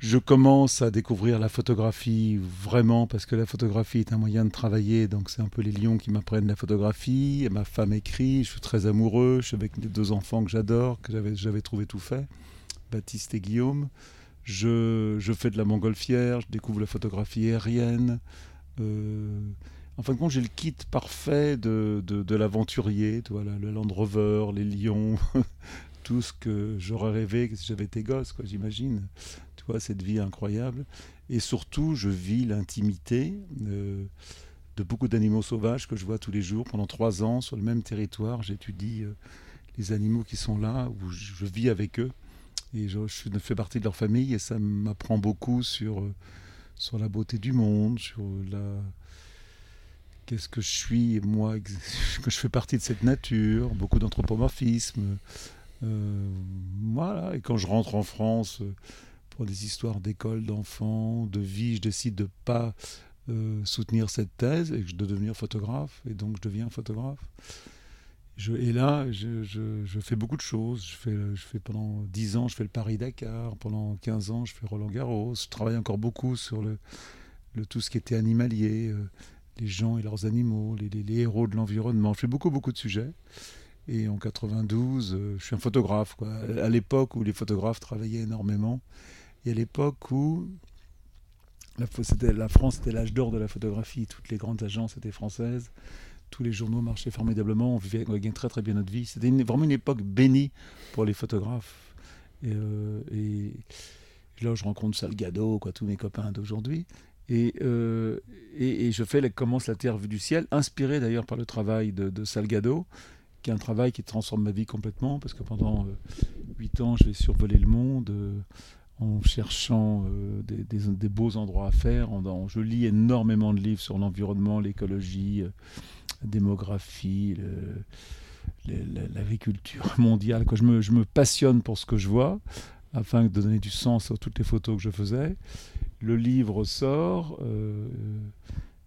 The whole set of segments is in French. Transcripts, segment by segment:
je commence à découvrir la photographie vraiment parce que la photographie est un moyen de travailler. Donc c'est un peu les lions qui m'apprennent la photographie. Ma femme écrit, je suis très amoureux, je suis avec les deux enfants que j'adore, que j'avais, trouvé tout fait, Baptiste et Guillaume. Je, je, fais de la montgolfière, je découvre la photographie aérienne. Euh, en fin de compte, j'ai le kit parfait de, de, l'aventurier, voilà, le Land Rover, les lions, tout ce que j'aurais rêvé si j'avais été gosse, quoi, j'imagine cette vie incroyable. Et surtout, je vis l'intimité euh, de beaucoup d'animaux sauvages que je vois tous les jours. Pendant trois ans, sur le même territoire, j'étudie euh, les animaux qui sont là, où je, vis avec eux. Et je, je, fais partie de leur famille et ça m'apprend beaucoup sur, euh, sur la beauté du monde, sur la, qu'est-ce que je suis, moi, que je fais partie de cette nature, beaucoup d'anthropomorphisme. Voilà, et quand je rentre en France, des histoires d'école, d'enfants, de vie, je décide de pas euh, soutenir cette thèse et de devenir photographe. Et donc je deviens photographe. Je, et là, je, je, fais beaucoup de choses. Je fais, je fais pendant 10 ans, je fais le Paris-Dakar. Pendant 15 ans, je fais Roland-Garros. Je travaille encore beaucoup sur le, le, tout ce qui était animalier, euh, les gens et leurs animaux, les, les, héros de l'environnement. Je fais beaucoup, beaucoup de sujets. Et en 92, euh, je suis un photographe. À l'époque où les photographes travaillaient énormément, et à l'époque où la, la France était l'âge d'or de la photographie, toutes les grandes agences étaient françaises, tous les journaux marchaient formidablement, on gagnait très très bien notre vie. C'était vraiment une époque bénie pour les photographes. Et, euh, là, je rencontre Salgado, tous mes copains d'aujourd'hui. Et, euh, et, je fais, commence la Terre vue du ciel, inspiré d'ailleurs par le travail de, Salgado, qui est un travail qui transforme ma vie complètement, parce que pendant euh, huit ans, je vais survoler le monde en cherchant euh, des, beaux endroits à faire. Je lis énormément de livres sur l'environnement, l'écologie, la euh, démographie, l'agriculture mondiale. Je, me, passionne pour ce que je vois afin de donner du sens à toutes les photos que je faisais. Le livre sort. Euh,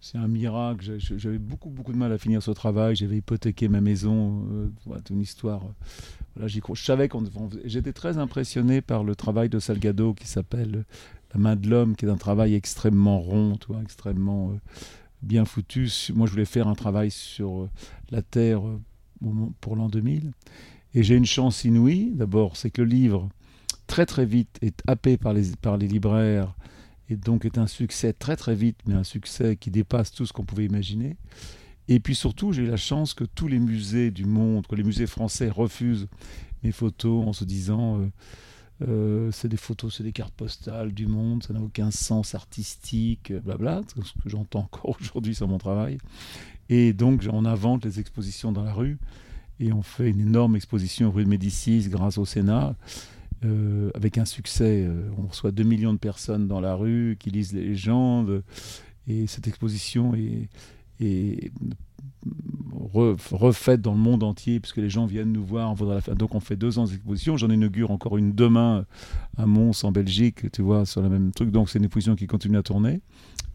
c'est un miracle. J'avais beaucoup, beaucoup de mal à finir ce travail. J'avais hypothéqué ma maison. Euh, une histoire. Voilà, j'y Je savais qu'on. J'étais très impressionné par le travail de Salgado qui s'appelle La main de l'homme, qui est un travail extrêmement rond, toi, extrêmement euh, bien foutu. Moi, je voulais faire un travail sur euh, la Terre pour l'an 2000. Et j'ai une chance inouïe. D'abord, c'est que le livre, très très vite, est happé par les, par les libraires et donc est un succès très très vite, mais un succès qui dépasse tout ce qu'on pouvait imaginer. Et puis surtout, j'ai eu la chance que tous les musées du monde, que les musées français refusent mes photos en se disant euh, euh, c'est des photos, c'est des cartes postales du monde, ça n'a aucun sens artistique, blabla, ce que j'entends encore aujourd'hui sur mon travail. Et donc on invente les expositions dans la rue et on fait une énorme exposition rue de Médicis grâce au Sénat. Euh, avec un succès. Euh, on reçoit 2 millions de personnes dans la rue qui lisent les légendes. Et cette exposition est, refaite dans le monde entier, puisque les gens viennent nous voir. Donc on fait deux ans d'exposition. J'en inaugure encore une demain à Mons, en Belgique, tu vois, sur le même truc. Donc c'est une exposition qui continue à tourner.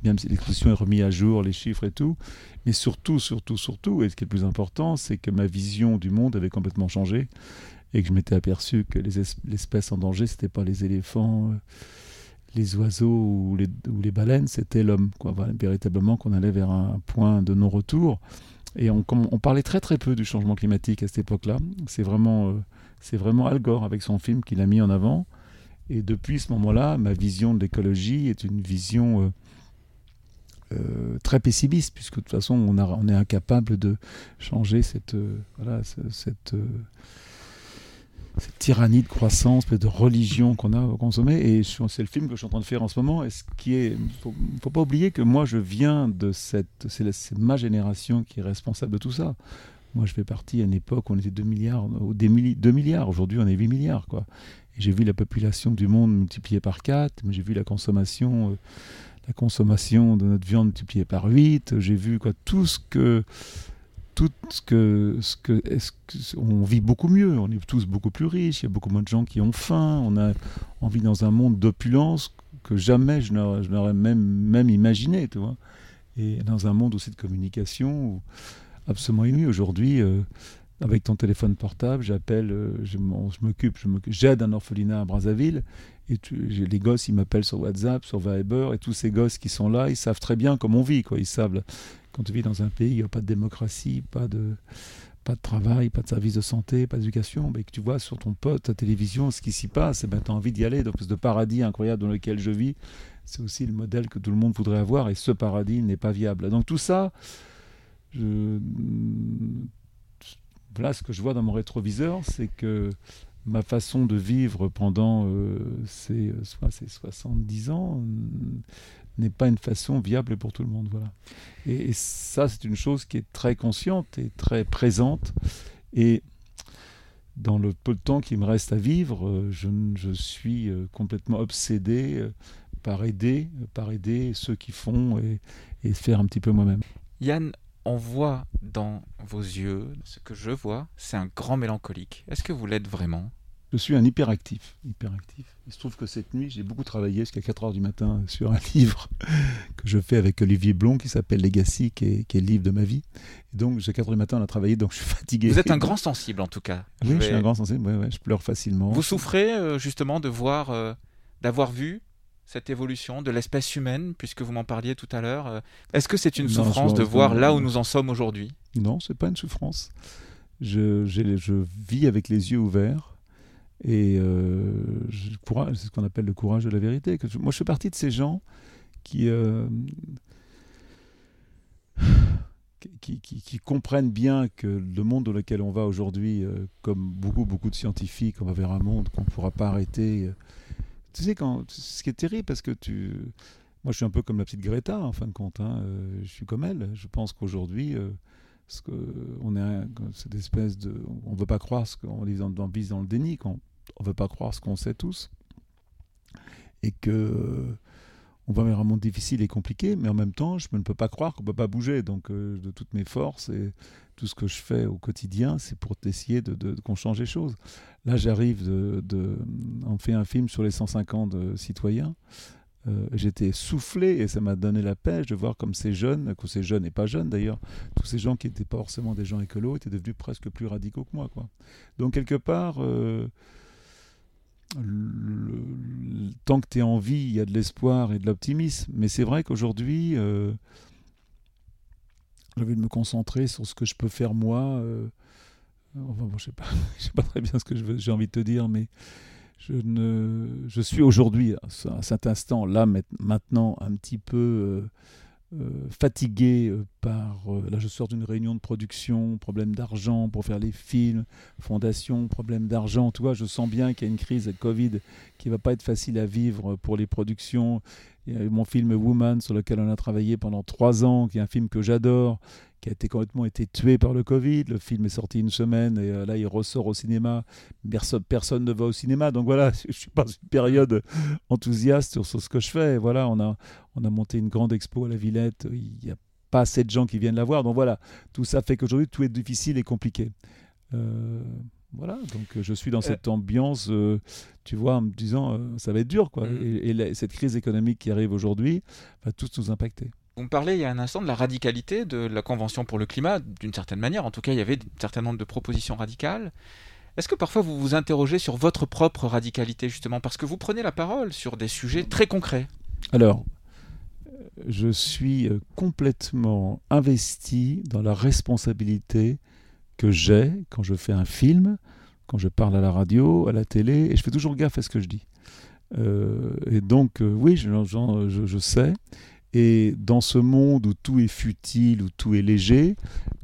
Bien l'exposition est remise à jour, les chiffres et tout. Mais surtout, surtout, surtout, et ce qui est le plus important, c'est que ma vision du monde avait complètement changé et que je m'étais aperçu que les espèces en danger, c'était pas les éléphants, euh, les oiseaux ou les, baleines, c'était l'homme. véritablement qu'on allait vers un point de non-retour. Et on, parlait très très peu du changement climatique à cette époque-là. C'est vraiment, euh, vraiment Al Gore avec son film qu'il a mis en avant. Et depuis ce moment-là, ma vision de l'écologie est une vision euh, très pessimiste, puisque de toute façon, on, on est incapable de changer cette, voilà, cette cette tyrannie de croissance, de religion qu'on a consommé. Et c'est le film que je suis en train de faire en ce moment. Et ce qui est, faut, pas oublier que moi, je viens de cette, c'est ma génération qui est responsable de tout ça. Moi, je fais partie à une époque où on était 2 milliards, des 2 milliards. Aujourd'hui, on est 8 milliards, quoi. J'ai vu la population du monde multipliée par 4, mais j'ai vu la consommation, euh, la consommation de notre viande multipliée par 8. J'ai vu tout ce que tout ce que, ce que, on vit beaucoup mieux, on est tous beaucoup plus riches, il y a beaucoup moins de gens qui ont faim, on a envie dans un monde d'opulence que jamais je n'aurais même, même imaginé, tu vois. Et dans un monde aussi de communication absolument inouï. Aujourd'hui, euh, avec ton téléphone portable, j'appelle, euh, je m'occupe, j'aide un orphelinat à Brazzaville, et les gosses, ils m'appellent sur WhatsApp, sur Viber, et tous ces gosses qui sont là, ils savent très bien comment on vit, quoi. Ils savent, quand tu vis dans un pays, il n'y a pas de démocratie, pas de, pas de travail, pas de service de santé, pas d'éducation, mais que tu vois sur ton pote, ta télévision, ce qui s'y passe, et ben, tu as envie d'y aller. Donc, ce paradis incroyable dans lequel je vis, c'est aussi le modèle que tout le monde voudrait avoir, et ce paradis n'est pas viable. Donc, tout ça, je, Là, ce que je vois dans mon rétroviseur, c'est que ma façon de vivre pendant euh, ces, 70 ans n'est pas une façon viable pour tout le monde. Voilà. Et, ça, c'est une chose qui est très consciente et très présente. Et dans le peu de temps qui me reste à vivre, euh, je, je suis euh, complètement obsédé par aider, par aider ceux qui font et, et faire un petit peu moi-même. Yann, on voit dans vos yeux, ce que je vois, c'est un grand mélancolique. Est-ce que vous l'êtes vraiment? Je suis un hyperactif. hyperactif. Il se trouve que cette nuit, j'ai beaucoup travaillé jusqu'à 4 heures du matin sur un livre que je fais avec Olivier Blond qui s'appelle Legacy, qui est, le livre de ma vie. Et donc, jusqu'à 4 heures du matin, on a travaillé, donc je suis fatigué. Vous êtes un grand sensible en tout cas. Oui, je, suis un grand sensible, je pleure facilement. Vous souffrez euh, justement de voir, euh, d'avoir vu cette évolution de l'espèce humaine, puisque vous m'en parliez tout à l'heure. Euh, est-ce que c'est une souffrance de voir là où nous en sommes aujourd'hui? Non, c'est pas une souffrance. Je, je, vis avec les yeux ouverts et euh, c'est ce qu'on appelle le courage de la vérité. moi, je fais partie de ces gens qui, euh, qui, qui, comprennent bien que le monde dans lequel on va aujourd'hui, euh, comme beaucoup, beaucoup de scientifiques, on va vers un monde qu'on ne pourra pas arrêter tu sais, quand, ce qui est terrible, parce que tu. Moi, je suis un peu comme la petite Greta, en fin de compte. Hein, je suis comme elle. Je pense qu'aujourd'hui, euh, on est cette espèce de. On veut pas croire ce qu'on vit dans, dans, le déni, qu'on on veut pas croire ce qu'on sait tous. Et que. on va vers un monde difficile et compliqué, mais en même temps, je ne peux pas croire qu'on ne peut pas bouger. Donc, euh, de toutes mes forces et tout ce que je fais au quotidien, c'est pour essayer de, de, qu'on change les choses. Là, j'arrive de, de, On fait un film sur les 150 euh, citoyens. Euh, j'étais soufflé et ça m'a donné la pêche de voir comme ces jeunes, que ces jeunes et pas jeunes d'ailleurs, tous ces gens qui n'étaient pas forcément des gens écolos étaient devenus presque plus radicaux que moi. Quoi. Donc, quelque part. Euh, tant que tu es en vie, il y a de l'espoir et de l'optimisme. Mais c'est vrai qu'aujourd'hui, j'ai envie de me concentrer sur ce que je peux faire moi. Euh, enfin, bon, je sais pas, sais pas très bien ce que j'ai envie de te dire, mais je ne, je suis aujourd'hui à cet instant là maintenant un petit peu euh, euh, fatigué par là je sors d'une réunion de production, problème d'argent pour faire les films, fondation, problème d'argent, tu vois, je sens bien qu'il y a une crise Covid qui va pas être facile à vivre pour les productions il y a mon film Woman sur lequel on a travaillé pendant trois ans, qui est un film que j'adore, qui a été complètement tué par le Covid. Le film est sorti une semaine et euh, là il ressort au cinéma. Personne, ne va au cinéma. Donc voilà, je suis pas une période enthousiaste sur, ce que je fais. Voilà, on a, on a monté une grande expo à la Villette. Il n'y a pas assez de gens qui viennent la voir. Donc voilà, tout ça fait qu'aujourd'hui tout est difficile et compliqué. Euh, voilà, donc euh, je suis dans cette ambiance, euh, tu vois, en me disant, euh, ça va être dur, quoi. Mm. Et, cette crise économique qui arrive aujourd'hui va tous nous impacter. Vous me parlez il y a un instant de la radicalité de la Convention pour le climat, d'une certaine manière. En tout cas, il y avait un certain nombre de propositions radicales. Est-ce que parfois vous vous interrogez sur votre propre radicalité, justement, parce que vous prenez la parole sur des sujets très concrets Alors, je suis complètement investi dans la responsabilité que j'ai quand je fais un film, quand je parle à la radio, à la télé, et je fais toujours gaffe à ce que je dis. Euh, et donc, euh, oui, je, je, sais. Et dans ce monde où tout est futile, où tout est léger,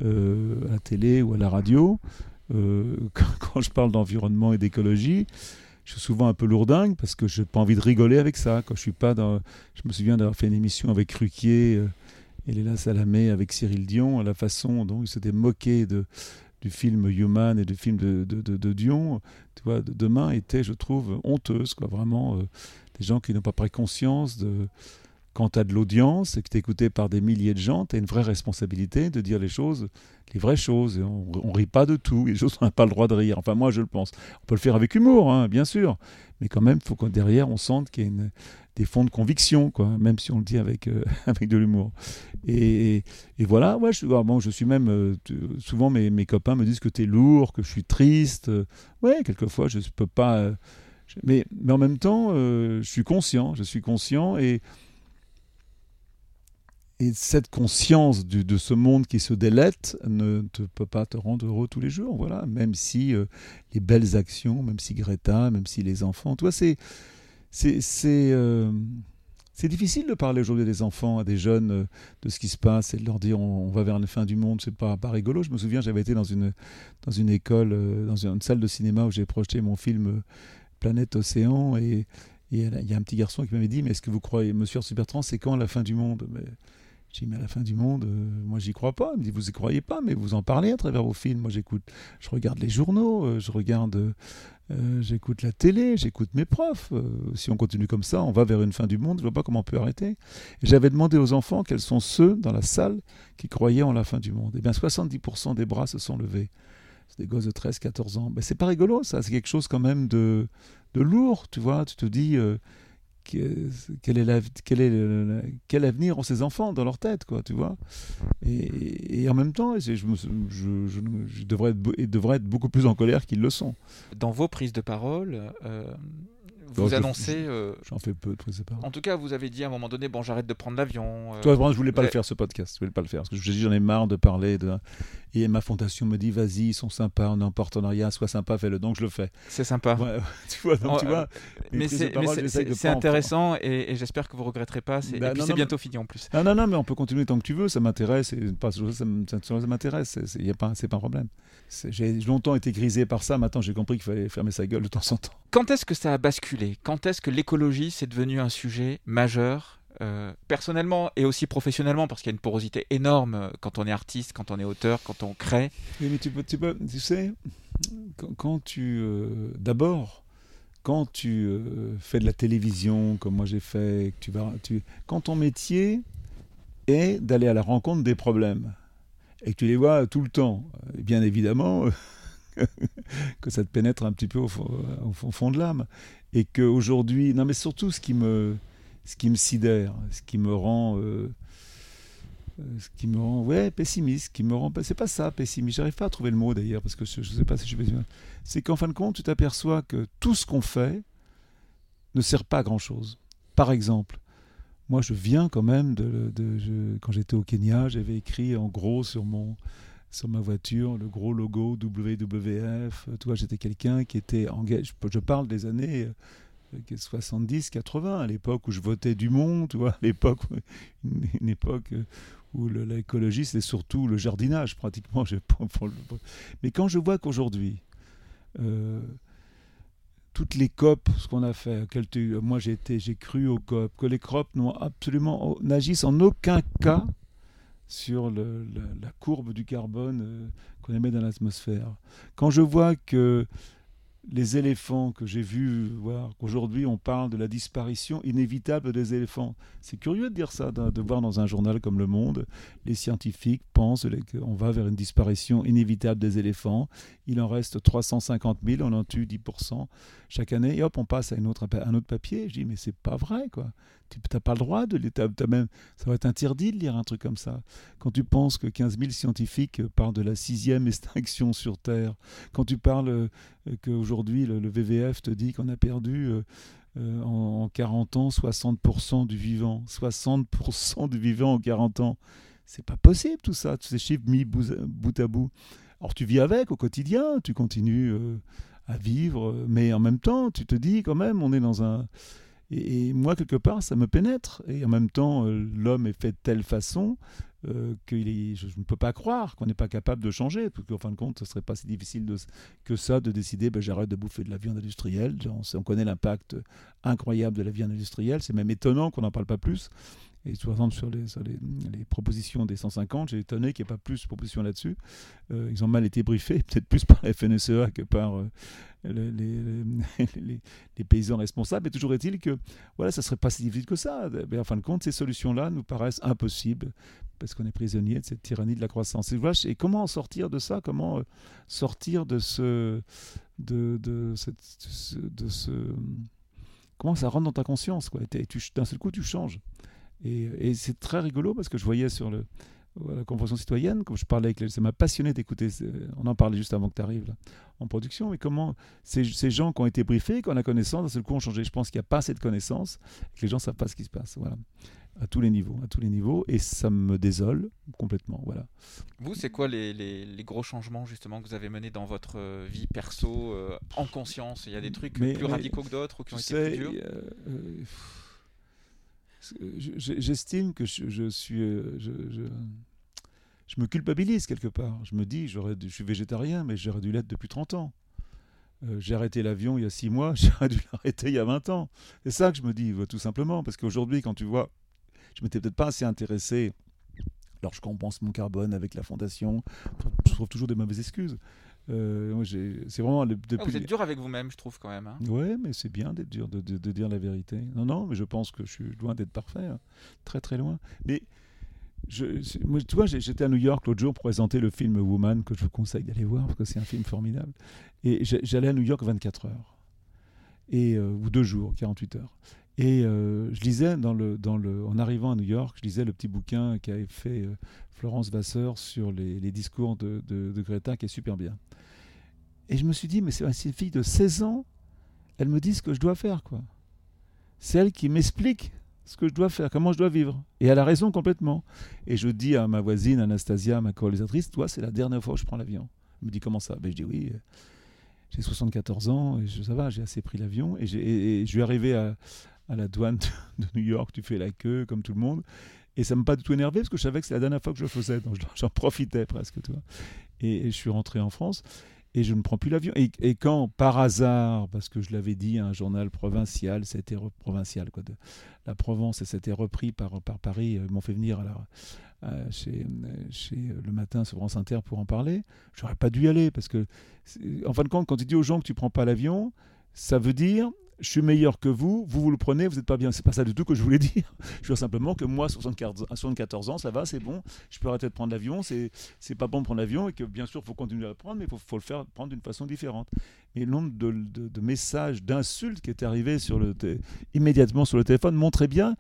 euh, à la télé ou à la radio, quand, je parle d'environnement et d'écologie, je suis souvent un peu lourdingue parce que je n'ai pas envie de rigoler avec ça. Quand je suis pas dans, je me souviens d'avoir fait une émission avec Ruquier et Léla Salamé avec Cyril Dion, à la façon dont il s'était moqué de, du film Human et du film de, de, Dion, tu vois, de, demain était, je trouve, honteuse, quoi, vraiment, euh, des gens qui n'ont pas pris conscience de, quand tu as de l'audience et que tu es écouté par des milliers de gens, tu as une vraie responsabilité de dire les choses, les vraies choses. on, ne rit pas de tout. Les choses, on n'a pas le droit de rire. Enfin, moi, je le pense. On peut le faire avec humour, hein, bien sûr. Mais quand même, il faut que derrière, on sente qu'il y a une, des fonds de conviction, quoi, même si on le dit avec, euh, avec de l'humour. Et, et, voilà, ouais, je, ah, bon, je suis même. Euh, souvent, mes, mes, copains me disent que tu es lourd, que je suis triste. ouais, quelquefois, je ne peux pas. Euh, mais, mais en même temps, je suis conscient. Je suis conscient et. Et cette conscience de ce monde qui se délète ne te peut pas te rendre heureux tous les jours, voilà. Même si les belles actions, même si Greta, même si les enfants, toi, c'est euh, c'est difficile de parler aujourd'hui des enfants, à des jeunes, euh, de ce qui se passe et de leur dire on, va vers la fin du monde. C'est pas, pas rigolo. Je me souviens, j'avais été dans une, dans une école, euh, dans une, salle de cinéma où j'ai projeté mon film Planète Océan et il y a un petit garçon qui m'avait dit Mais est-ce que vous croyez, monsieur Bertrand, c'est quand la fin du monde? J'ai dit Mais à la fin du monde, moi j'y crois pas. Il me dit Vous y croyez pas, mais vous en parlez à travers vos films. Moi j'écoute, je regarde les journaux, je regarde euh, j'écoute la télé, j'écoute mes profs. Euh, si on continue comme ça, on va vers une fin du monde. Je vois pas comment on peut arrêter. J'avais demandé aux enfants quels sont ceux dans la salle qui croyaient en la fin du monde. Eh bien, 70% des bras se sont levés. C'est des gosses de 13, 14 ans. Mais c'est pas rigolo, ça. C'est quelque chose quand même de, de lourd, tu vois. Tu te dis, quel est, est quel avenir ont ces enfants dans leur tête, quoi, tu vois? Et, en même temps, je, je, devrais, être, beaucoup plus en colère qu'ils le sont. Dans vos prises de parole, euh, vous annoncez. Euh, j'en fais peu de prise de parole. En tout cas, vous avez dit à un moment donné, bon, j'arrête de prendre l'avion. Euh, Toi, je voulais pas le faire ce podcast. Je voulais pas le faire parce que je dis, j'en ai marre de parler de. Et ma fondation me dit, vas-y, ils sont sympas, on est en partenariat, sois sympa, fais-le. Donc je le fais. C'est sympa. tu vois, donc, tu vois. Mais c'est intéressant et, j'espère que vous regretterez pas. Bah, et puis c'est bientôt fini en plus. Non, non, non, mais on peut continuer tant que tu veux. Ça m'intéresse. Ça m'intéresse. C'est pas, pas un problème. J'ai longtemps été grisé par ça. Maintenant, j'ai compris qu'il fallait fermer sa gueule de temps en temps. Quand est-ce que ça a basculé? Quand est-ce que l'écologie c'est devenu un sujet majeur? Euh, personnellement et aussi professionnellement, parce qu'il y a une porosité énorme euh, quand on est artiste, quand on est auteur, quand on crée. Oui, mais tu, peux, tu, sais, quand, tu. Euh, d'abord, quand tu fais de la télévision, comme moi j'ai fait, quand ton métier est d'aller à la rencontre des problèmes, et que tu les vois tout le temps, bien évidemment. que ça te pénètre un petit peu au fond de l'âme. Et qu'aujourd'hui, non mais surtout ce qui me, ce qui me sidère, ce qui me rend, euh, euh, ce qui me rend, ouais, pessimiste, qui me rend, c'est pas ça, pessimiste, j'arrive pas à trouver le mot d'ailleurs parce que je, ne sais pas si je vais c'est qu'en fin de compte, tu t'aperçois que tout ce qu'on fait ne sert pas à grand chose. Par exemple, moi je viens quand même de quand j'étais au Kenya, j'avais écrit en gros sur mon sur ma voiture, le gros logo WWF. Tu vois, j'étais quelqu'un qui était engagé. Je parle des années 70, euh, 80, à l'époque où je votais du monde, tu vois, l'époque, une, époque où l'écologie, c'était surtout le jardinage, pratiquement. Mais quand je vois qu'aujourd'hui, euh, toutes les COP, ce qu'on a fait, moi j'ai cru aux COP, que les COP n'agissent en aucun cas sur la, courbe du carbone euh, qu'on émet dans l'atmosphère. Quand je vois que les éléphants que j'ai vus voir, qu'aujourd'hui on parle de la disparition inévitable des éléphants. C'est curieux de dire ça, de, voir dans un journal comme Le Monde, les scientifiques pensent qu'on va vers une disparition inévitable des éléphants. Il en reste 350 000, on en tue 10% chaque année, et hop, on passe à un autre, un autre papier. Je dis, mais c'est pas vrai, quoi. Tu n'as pas le droit de l'État. Même, ça va être interdit de lire un truc comme ça. Quand tu penses que 15 000 scientifiques parlent de la sixième extinction sur Terre, quand tu parles euh, qu'aujourd'hui le, VVF te dit qu'on a perdu euh, euh, en, 40 ans 60% du vivant, 60% du vivant en 40 ans, c'est pas possible tout ça, tous ces chiffres mis bout à bout. Alors tu vis avec au quotidien, tu continues à vivre, mais en même temps, tu te dis quand même, on est dans un et, moi, quelque part, ça me pénètre. Et en même temps, euh, l'homme est fait de telle façon euh, que je, ne peux pas croire qu'on n'est pas capable de changer. Parce fin de compte, ce serait pas si difficile que ça de décider ben, j'arrête de bouffer de la viande industrielle. On, on connaît l'impact incroyable de la viande industrielle. C'est même étonnant qu'on n'en parle pas plus. Et par exemple, sur les, propositions des 150, j'ai étonné qu'il n'y ait pas plus de propositions là-dessus. Euh, ils ont mal été briefés, peut-être plus par la FNSEA que par euh, les, paysans responsables. Mais toujours est-il que voilà, ça ne serait pas si difficile que ça. Mais en fin de compte, ces solutions-là nous paraissent impossibles parce qu'on est prisonnier de cette tyrannie de la croissance. Et, comment sortir de ça? Comment euh, sortir de ce, de, de, cette, de ce, comment ça rentre dans ta conscience. Et d'un seul coup, tu changes. Et, c'est très rigolo parce que je voyais sur le, la Convention citoyenne, comme je parlais avec les, ça m'a passionné d'écouter, on en parlait juste avant que tu arrives en production, mais comment ces, ces, gens qui ont été briefés, qui ont la connaissance, d'un seul coup ont changé. Je pense qu'il n'y a pas assez de connaissances, que les gens ne savent pas ce qui se passe. Voilà à tous les niveaux, à tous les niveaux, et ça me désole complètement. Voilà. Vous, c'est quoi les, les, les, gros changements justement que vous avez menés dans votre euh, vie perso, euh, en conscience? Il y a des trucs plus radicaux que d'autres ou qui ont été plus durs? euh, J'estime que je, je suis, je, je, je, me culpabilise quelque part. Je me dis, je suis végétarien, mais j'aurais dû l'être depuis 30 ans. j'ai arrêté l'avion il y a 6 mois, j'aurais dû l'arrêter il y a 20 ans. C'est ça que je me dis, tout simplement. Parce qu'aujourd'hui, quand tu vois je m'étais peut-être pas assez intéressé. Alors je compense mon carbone avec la fondation. Je trouve toujours des mauvaises excuses. Euh, c'est vraiment depuis... Ah, vous êtes dur avec vous-même, je trouve quand même. Hein. Oui, mais c'est bien d'être dur, de, de, dire la vérité. Non, non, mais je pense que je suis loin d'être parfait, hein. très très loin. Mais je, moi, tu vois, j'étais à New York l'autre jour pour présenter le film Woman que je vous conseille d'aller voir parce que c'est un film formidable. Et j'allais à New York 24 heures et euh, ou deux jours, 48 heures. Et euh, je lisais, dans le, dans le, en arrivant à New York, je lisais le petit bouquin qu'avait fait euh, Florence Vasseur sur les, discours de, de, Greta, qui est super bien. Et je me suis dit, mais c'est une fille de 16 ans, elle me dit ce que je dois faire, quoi. C'est elle qui m'explique ce que je dois faire, comment je dois vivre. Et elle a raison complètement. Et je dis à ma voisine Anastasia, ma co-réalisatrice, toi, c'est la dernière fois que je prends l'avion. Elle me dit, comment ça? Ben, Je dis, oui, euh, j'ai 74 ans, et ça va, j'ai assez pris l'avion. Et, et, et je suis arrivé à, à la douane de New York, tu fais la queue comme tout le monde. Et ça ne m'a pas du tout énervé parce que je savais que c'est la dernière fois que je le faisais, donc j'en profitais presque. Toi. Et, et, je suis rentré en France et je ne prends plus l'avion. Et, quand, par hasard, parce que je l'avais dit à un journal provincial, c'était provincial, quoi, de la Provence, et c'était repris par, par Paris, ils m'ont fait venir chez, chez, le matin sur France Inter pour en parler. J'aurais pas dû y aller parce que, en fin de compte, quand tu dis aux gens que tu prends pas l'avion, ça veut dire je suis meilleur que vous, vous vous le prenez, vous n'êtes pas bien. C'est pas ça du tout que je voulais dire. Je veux simplement que moi, à 74 ans, ça va, c'est bon, je peux arrêter de prendre l'avion, c'est, c'est pas bon de prendre l'avion et que bien sûr, il faut continuer à le prendre, mais il faut, faut, le faire prendre d'une façon différente. Et le nombre de, de, messages, d'insultes qui étaient arrivés sur le immédiatement sur le téléphone montrait bien,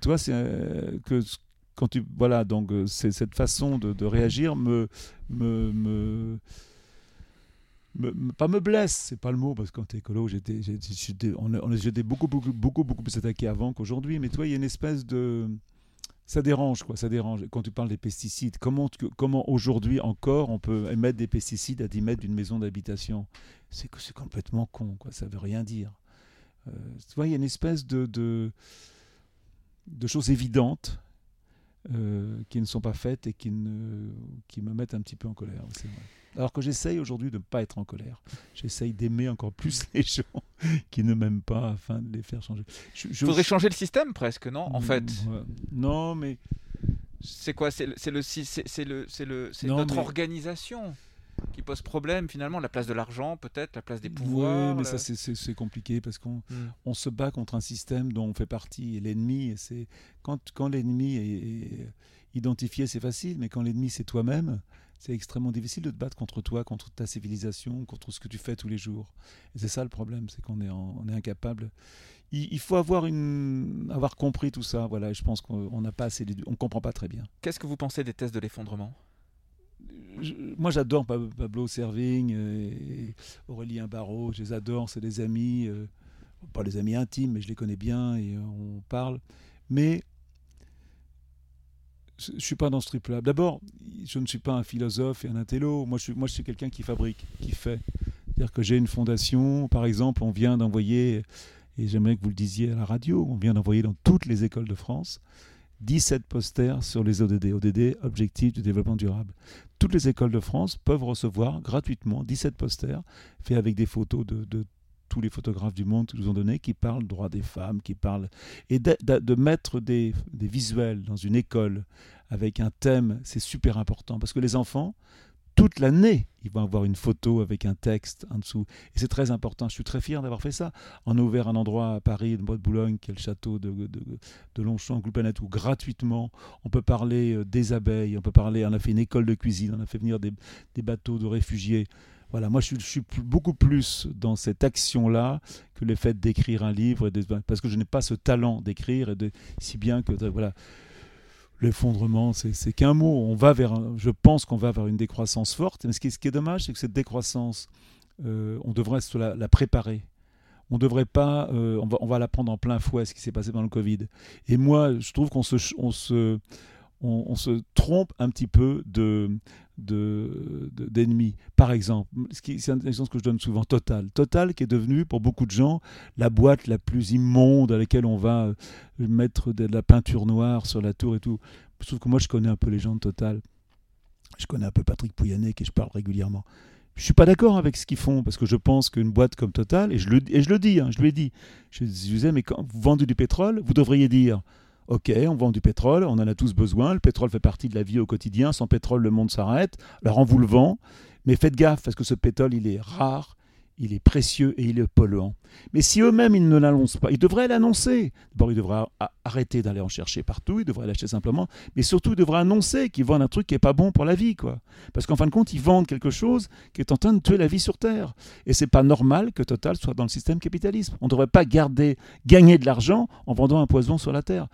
toi, c'est euh, que quand tu voilà donc euh, c'est cette façon de, de réagir me me, me pas me blesse, c'est pas le mot, parce que quand t'es écolo, j'étais, on, on j'étais beaucoup, beaucoup, beaucoup, beaucoup plus attaqué avant qu'aujourd'hui. Mais toi, il y a une espèce de. Ça dérange, quoi, ça dérange. Quand tu parles des pesticides, comment, comment aujourd'hui encore on peut émettre des pesticides à 10 mètres d'une maison d'habitation? C'est c'est complètement con, quoi, ça veut rien dire. Euh, tu vois, il y a une espèce de, de, de choses évidentes euh, qui ne sont pas faites et qui, ne, qui me mettent un petit peu en colère. C'est vrai. Alors que j'essaye aujourd'hui de ne pas être en colère. J'essaye d'aimer encore plus les gens qui ne m'aiment pas afin de les faire changer. Il faudrait changer le système presque, non En fait. Non, mais. C'est quoi C'est le, le, c'est le, c'est notre organisation qui pose problème finalement, la place de l'argent peut-être, la place des pouvoirs. Oui, mais ça c'est compliqué parce qu'on hmm. on se bat contre un système dont on fait partie. L'ennemi, c'est quand, quand l'ennemi est, identifié, c'est facile, mais quand l'ennemi c'est toi-même, c'est extrêmement difficile de te battre contre toi, contre ta civilisation, contre ce que tu fais tous les jours. Et c'est ça le problème, c'est qu'on est, on est incapable. Il, faut avoir, une, avoir compris tout ça, voilà, et je pense qu'on n'a pas assez, on comprend pas très bien. Qu'est-ce que vous pensez des tests de l'effondrement? Moi, j'adore Pablo Servigne et Aurélien Barraud. Je les adore, c'est des amis, euh, pas des amis intimes, mais je les connais bien et on parle. Mais je ne suis pas dans ce trip-là. D'abord, je ne suis pas un philosophe et un intello. Moi, je suis, moi, je suis quelqu'un qui fabrique, qui fait. C'est-à-dire que j'ai une fondation. Par exemple, on vient d'envoyer, et j'aimerais que vous le disiez à la radio, on vient d'envoyer dans toutes les écoles de France 17 posters sur les ODD, ODD, Objectifs de développement durable. Toutes les écoles de France peuvent recevoir gratuitement 17 posters faits avec des photos de tous les photographes du monde nous ont donné, qui parlent droit des femmes, qui parlent et de, mettre des, visuels dans une école avec un thème, c'est super important parce que les enfants toute l'année, ils vont avoir une photo avec un texte en dessous. Et c'est très important. Je suis très fier d'avoir fait ça. On a ouvert un endroit à Paris, de Bois de Boulogne, qui est le château de, de, de Longchamp, où gratuitement, on peut parler euh, des abeilles, on peut parler, on a fait une école de cuisine, on a fait venir des bateaux de réfugiés. Voilà, moi je suis, beaucoup plus dans cette action-là que le fait d'écrire un livre, parce que je n'ai pas ce talent d'écrire, et de, si bien que voilà, l'effondrement, c'est qu'un mot. On va vers, je pense qu'on va vers une décroissance forte. Mais ce qui, est dommage, c'est que cette décroissance, euh, on devrait la, préparer. On devrait pas, euh, on, va, la prendre en plein fouet, ce qui s'est passé pendant le Covid. Et moi, je trouve qu'on se, on se, on, se trompe un petit peu de, d'ennemis. Par exemple, c'est un exemple que je donne souvent, Total. Total qui est devenu pour beaucoup de gens la boîte la plus immonde à laquelle on va euh, mettre de la peinture noire sur la tour et tout. Sauf que moi je connais un peu les gens de Total. Je connais un peu Patrick Pouyanné qui je parle régulièrement. Je suis pas d'accord avec ce qu'ils font parce que je pense qu'une boîte comme Total, et je le, et je le dis, hein, je lui ai dit, je disais, mais quand vous vendez du pétrole, vous devriez dire Ok, on vend du pétrole, on en a tous besoin, le pétrole fait partie de la vie au quotidien, sans pétrole le monde s'arrête, alors on vous le vend, mais faites gaffe parce que ce pétrole il est rare, il est précieux et il est polluant. Mais si eux-mêmes ils ne l'annoncent pas, ils devraient l'annoncer. D'abord, ils devraient arrêter d'aller en chercher partout, ils devraient l'acheter simplement, mais surtout ils devraient annoncer qu'ils vendent un truc qui n'est pas bon pour la vie, quoi. Parce qu'en fin de compte, ils vendent quelque chose qui est en train de tuer la vie sur Terre. Et c'est pas normal que Total soit dans le système capitalisme. On ne devrait pas garder, gagner de l'argent en vendant un poison sur la Terre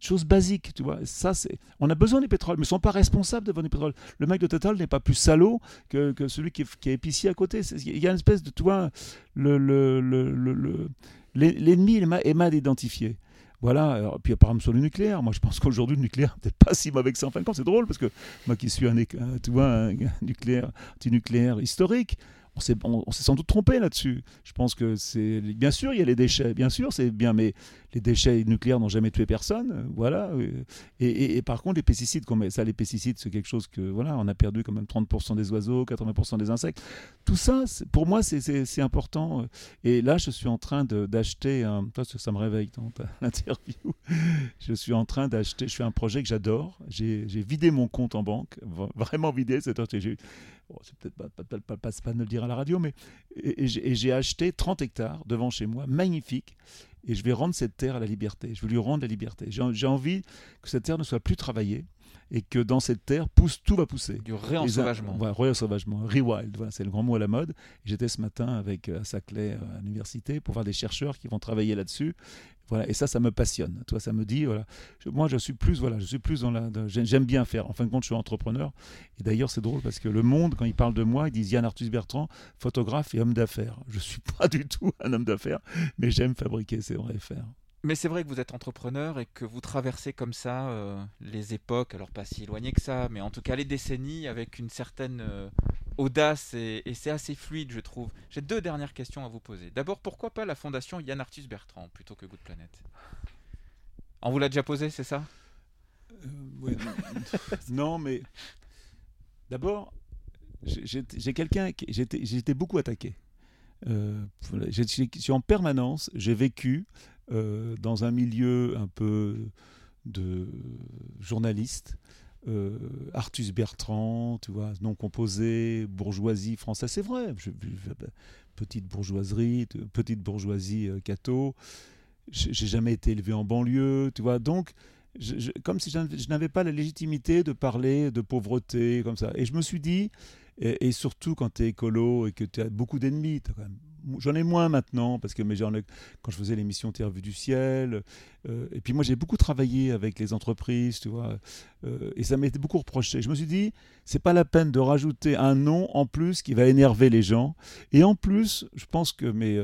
chose basique, tu vois. Ça, c'est, on a besoin du pétrole, mais ils sont pas responsables de vendre du pétrole. Le mec de Total n'est pas plus salaud que, que celui qui est, qui est, épicier à côté. Il y a une espèce de, tu vois, le, le, le, l'ennemi est mal identifié. Voilà, alors, puis apparemment sur le nucléaire, moi je pense qu'aujourd'hui le nucléaire n'est pas si mauvais que ça en fin de compte, c'est drôle parce que moi qui suis un, tu vois, un, un nucléaire, nucléaire historique, on s'est sans doute trompé là-dessus. Je pense que c'est. Bien sûr, il y a les déchets, bien sûr, c'est bien, mais les déchets nucléaires n'ont jamais tué personne. Voilà. Euh, et, par contre, les pesticides, ça, les pesticides, c'est quelque chose que. Voilà, on a perdu quand même 30% des oiseaux, 80% des insectes. Tout ça, pour moi, c'est important. Euh. Et là, je suis en train d'acheter un. Toi, ça me réveille dans l'interview. Je suis en train d'acheter. Je fais un projet que j'adore. J'ai vidé mon compte en banque, vraiment vidé. C'est peut-être pas, de le dire à la radio, mais et, j'ai acheté 30 hectares devant chez moi, magnifique, et je vais rendre cette terre à la liberté. Je veux lui rendre la liberté. J'ai envie que cette terre ne soit plus travaillée et que dans cette terre pousse tout va pousser. Du réensauvagement. Voilà, réensauvagement, rewild, voilà, c'est le grand mot à la mode. J'étais ce matin avec euh, à Saclay euh, à l'université pour voir des chercheurs qui vont travailler là-dessus voilà, et ça, ça me passionne. Toi, ça me dit, voilà, moi, je suis plus, voilà, je suis plus dans la, j'aime bien faire. En fin de compte, je suis entrepreneur. Et d'ailleurs, c'est drôle parce que le Monde, quand il parle de moi, ils disent Yann Arthus Bertrand, photographe et homme d'affaires. Je suis pas du tout un homme d'affaires, mais j'aime fabriquer, c'est vrai, faire. Mais c'est vrai que vous êtes entrepreneur et que vous traversez comme ça euh, les époques, alors pas si éloignées que ça, mais en tout cas les décennies avec une certaine euh, audace et, c'est assez fluide, je trouve. J'ai deux dernières questions à vous poser. D'abord, pourquoi pas la fondation Yann Arthus Bertrand plutôt que Good Planet? On vous l'a déjà posé, c'est ça? Euh, Non, mais d'abord, j'ai quelqu'un qui. J'étais beaucoup attaqué. Euh, j'ai en permanence, j'ai vécu dans un milieu un peu de journaliste. Euh, Artus Bertrand, tu vois, non composé, bourgeoisie française, c'est vrai. petite bourgeoisie, petite bourgeoisie euh, catho. J'ai jamais été élevé en banlieue, tu vois. Donc, comme si je n'avais pas la légitimité de parler de pauvreté comme ça. Et je me suis dit, et, surtout quand tu es écolo et que tu as beaucoup d'ennemis, quand même j'en ai moins maintenant parce que mais quand je faisais l'émission Terre vue du ciel euh, et puis moi j'ai beaucoup travaillé avec les entreprises tu vois euh, et ça m'était beaucoup reproché. Je me suis dit c'est pas la peine de rajouter un nom en plus qui va énerver les gens. Et en plus je pense que mais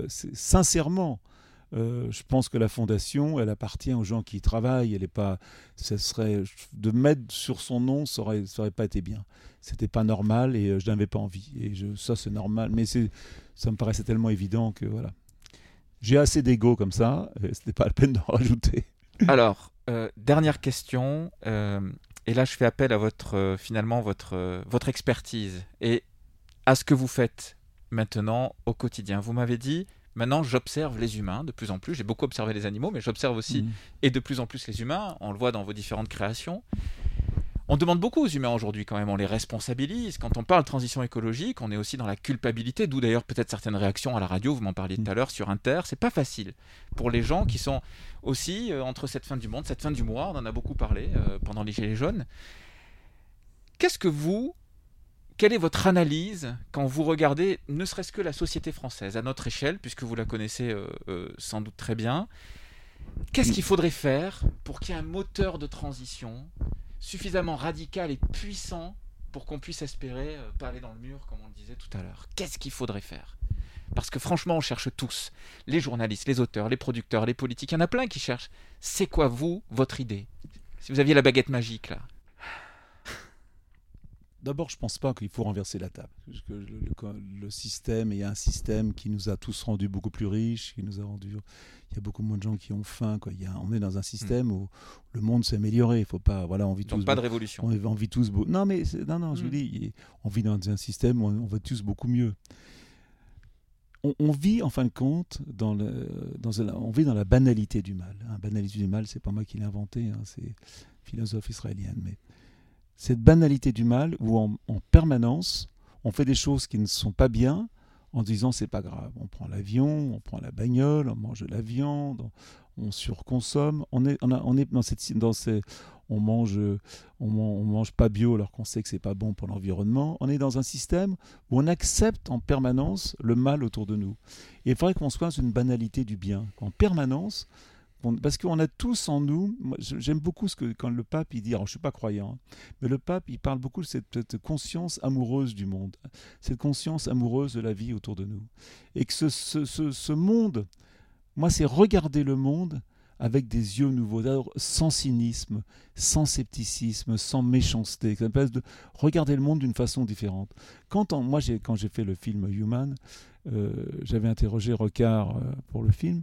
euh, je pense que la fondation, elle appartient aux gens qui y travaillent. Elle est pas, ça serait de mettre sur son nom, ça aurait, pas été bien. C'était pas normal et je n'avais pas envie. Et ça, c'est normal. Mais ça me paraissait tellement évident que voilà. J'ai assez d'ego comme ça, ce n'était pas la peine d'en rajouter. Alors, euh, dernière question, euh, et là je fais appel à votre euh, finalement votre votre expertise et à ce que vous faites maintenant au quotidien. Vous m'avez dit Maintenant, j'observe les humains de plus en plus. J'ai beaucoup observé les animaux, mais j'observe aussi, mmh. et de plus en plus les humains. On le voit dans vos différentes créations. On demande beaucoup aux humains aujourd'hui quand même, on les responsabilise. Quand on parle transition écologique, on est aussi dans la culpabilité, d'où d'ailleurs peut-être certaines réactions à la radio, vous m'en parliez tout à l'heure sur Inter. C'est pas facile pour les gens qui sont aussi euh, entre cette fin du monde, cette fin du mois, on en a beaucoup parlé euh, pendant les Gilets jaunes. Qu'est-ce que vous, quelle est votre analyse quand vous regardez ne serait-ce que la société française à notre échelle, puisque vous la connaissez euh, sans doute très bien Qu'est-ce qu'il faudrait faire pour qu'il y ait un moteur de transition suffisamment radical et puissant pour qu'on puisse espérer euh, pas aller dans le mur, comme on le disait tout à l'heure? Qu'est-ce qu'il faudrait faire? Parce que franchement, on cherche tous, les journalistes, les auteurs, les producteurs, les politiques, il y en a plein qui cherchent. C'est quoi, vous, votre idée? Si vous aviez la baguette magique, là, D'abord, je ne pense pas qu'il faut renverser la table. Le, le, système, il y a un système qui nous a tous rendus beaucoup plus riches, qui nous a rendu. Il y a beaucoup moins de gens qui ont faim. Quoi. Il y a, on est dans un système hmm. où le monde s'est amélioré. Il faut pas. Voilà, on vit Donc tous. pas de révolution. On, vit tous. Non, mais non, non. Je vous hmm. dis, on vit dans un système où on, va tous beaucoup mieux. On, vit en fin de compte dans le, dans on vit dans la banalité du mal. La hein. banalité du mal, c'est pas moi qui l'ai inventé, hein, c'est philosophe israélien. Mais cette banalité du mal où en, permanence on fait des choses qui ne sont pas bien en disant c'est pas grave. On prend l'avion, on prend la bagnole, on mange de la viande, on, surconsomme. On est, dans cette, on mange, on, mange pas bio alors qu'on sait que c'est pas bon pour l'environnement. On est dans un système où on accepte en permanence le mal autour de nous. Et il faudrait qu'on soit dans une banalité du bien, qu'en permanence parce qu'on a tous en nous, j'aime beaucoup ce que quand le pape il dit, alors je suis pas croyant, hein, mais le pape il parle beaucoup de cette, conscience amoureuse du monde, cette conscience amoureuse de la vie autour de nous, et que ce, monde, moi c'est regarder le monde avec des yeux nouveaux, sans cynisme, sans scepticisme, sans méchanceté, de regarder le monde d'une façon différente. Quand moi quand j'ai fait le film Human, euh, j'avais interrogé Rocard euh, pour le film.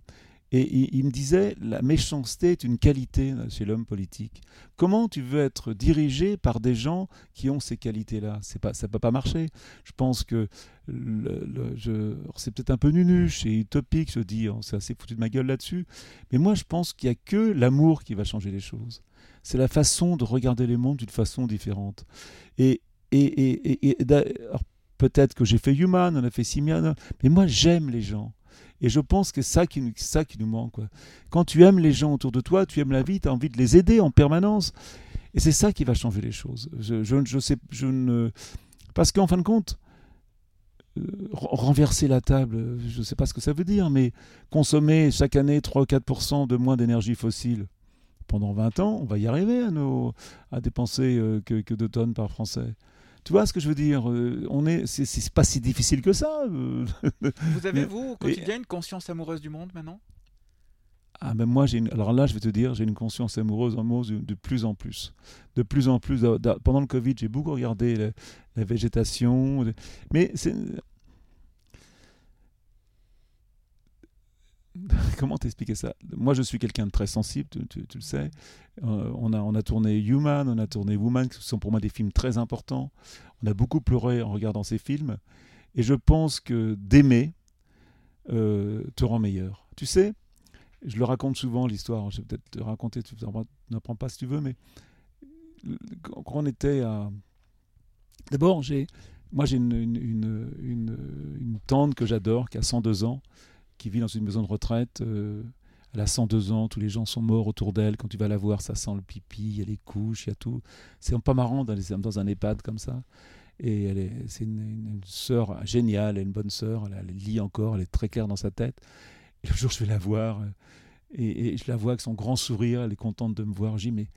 Et il, me disait, la méchanceté est une qualité chez l'homme politique. Comment tu veux être dirigé par des gens qui ont ces qualités-là? C'est pas, Ça peut pas marcher. Je pense que c'est peut-être un peu nunuche et utopique, je dis, on s'est assez foutu de ma gueule là-dessus. Mais moi, je pense qu'il n'y a que l'amour qui va changer les choses. C'est la façon de regarder les mondes d'une façon différente. Et, peut-être que j'ai fait Human, on a fait Simian, mais moi, j'aime les gens. Et je pense que c'est ça qui, nous manque. Quand tu aimes les gens autour de toi, tu aimes la vie, tu as envie de les aider en permanence. Et c'est ça qui va changer les choses. Je, je, sais, je ne... Parce qu'en fin de compte, euh, renverser la table, je ne sais pas ce que ça veut dire, mais consommer chaque année 3-4% de moins d'énergie fossile pendant 20 ans, on va y arriver à, nos, à dépenser euh, que, que 2 tonnes par Français. Tu vois ce que je veux dire euh, On est, c'est pas si difficile que ça. Euh. vous avez vous au quotidien une conscience amoureuse du monde maintenant? Ah ben moi j'ai alors là je vais te dire j'ai une conscience amoureuse en de, de, plus en plus de plus en plus pendant le Covid j'ai beaucoup regardé la, la végétation mais comment t'expliquer ça? Moi, je suis quelqu'un de très sensible, tu, le sais. Euh, on, a, on a tourné Human, on a tourné Woman, qui sont pour moi des films très importants. On a beaucoup pleuré en regardant ces films. Et je pense que d'aimer euh, te rend meilleur. Tu sais, je le raconte souvent, l'histoire. Je vais peut-être te raconter, tu n'apprends pas si tu veux, mais quand on était à. D'abord, j'ai. Moi, j'ai une, une, tante que j'adore, qui a 102 ans, qui vit dans une maison de retraite. Euh, elle a 102 ans, tous les gens sont morts autour d'elle. Quand tu vas la voir, ça sent le pipi, il y a les couches, il y a tout. C'est pas marrant dans, dans un EHPAD comme ça. Et elle est, c'est une, une, sœur géniale, elle est une bonne sœur, elle, lit encore, elle est très claire dans sa tête. Et le jour, je vais la voir, euh, et, je la vois avec son grand sourire, elle est contente de me voir. Dis, mais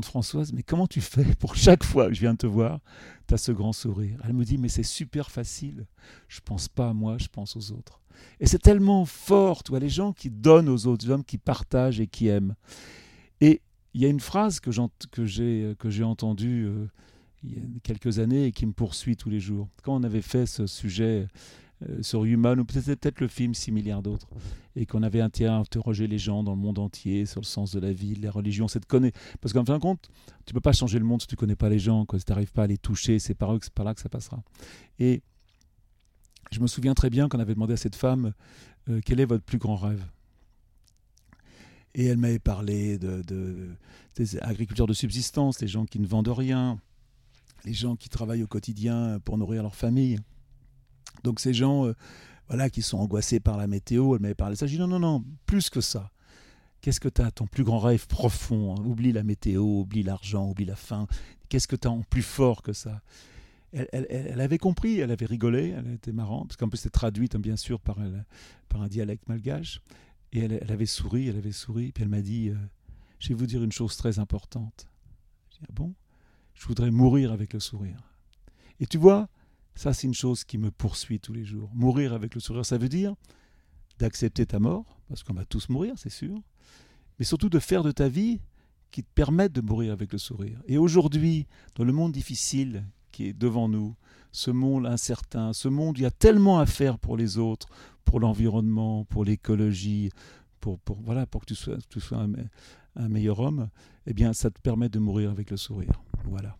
Françoise, mais comment tu fais pour chaque fois que je viens te voir, tu as ce grand sourire? Elle me dit, mais c'est super facile. Je pense pas à moi, je pense aux autres. Et c'est tellement fort, toi, les gens qui donnent aux autres, les hommes qui partagent et qui aiment. Et il y a une phrase que j'ai entendue euh, il y a quelques années et qui me poursuit tous les jours. Quand on avait fait ce sujet sur Human, ou peut-être peut le film 6 milliards d'autres, et qu'on avait intérêt à interroger les gens dans le monde entier sur le sens de la vie, de la religion, c'est de connaître. Parce qu'en fin de compte, tu peux pas changer le monde si tu connais pas les gens, si tu n'arrives pas à les toucher, c'est par par là que ça passera. Et je me souviens très bien qu'on avait demandé à cette femme euh, quel est votre plus grand rêve? Et elle m'avait parlé de, des agriculteurs de subsistance, les gens qui ne vendent rien, les gens qui travaillent au quotidien pour nourrir leur famille. Donc ces gens euh, voilà, qui sont angoissés par la météo, elle m'avait parlé de ça. Je dis non, non, non, plus que ça. Qu'est-ce que tu as ton plus grand rêve profond hein? Oublie la météo, oublie l'argent, oublie la faim. Qu'est-ce que tu as en plus fort que ça? Elle, avait compris, elle avait rigolé, elle était marrante, parce qu'en plus c'est traduite bien sûr par, par un dialecte malgache. Et elle, avait souri, elle avait souri, puis elle m'a dit euh, Je vais vous dire une chose très importante. Je dis Ah bon? Je voudrais mourir avec le sourire. Et tu vois, ça c'est une chose qui me poursuit tous les jours. Mourir avec le sourire, ça veut dire d'accepter ta mort, parce qu'on va tous mourir, c'est sûr, mais surtout de faire de ta vie qui te permette de mourir avec le sourire. Et aujourd'hui, dans le monde difficile qui est devant nous, ce monde incertain, ce monde où il y a tellement à faire pour les autres, pour l'environnement, pour l'écologie, pour, pour, voilà, pour que tu sois, tu sois un, un, meilleur homme, eh bien, ça te permet de mourir avec le sourire. Voilà.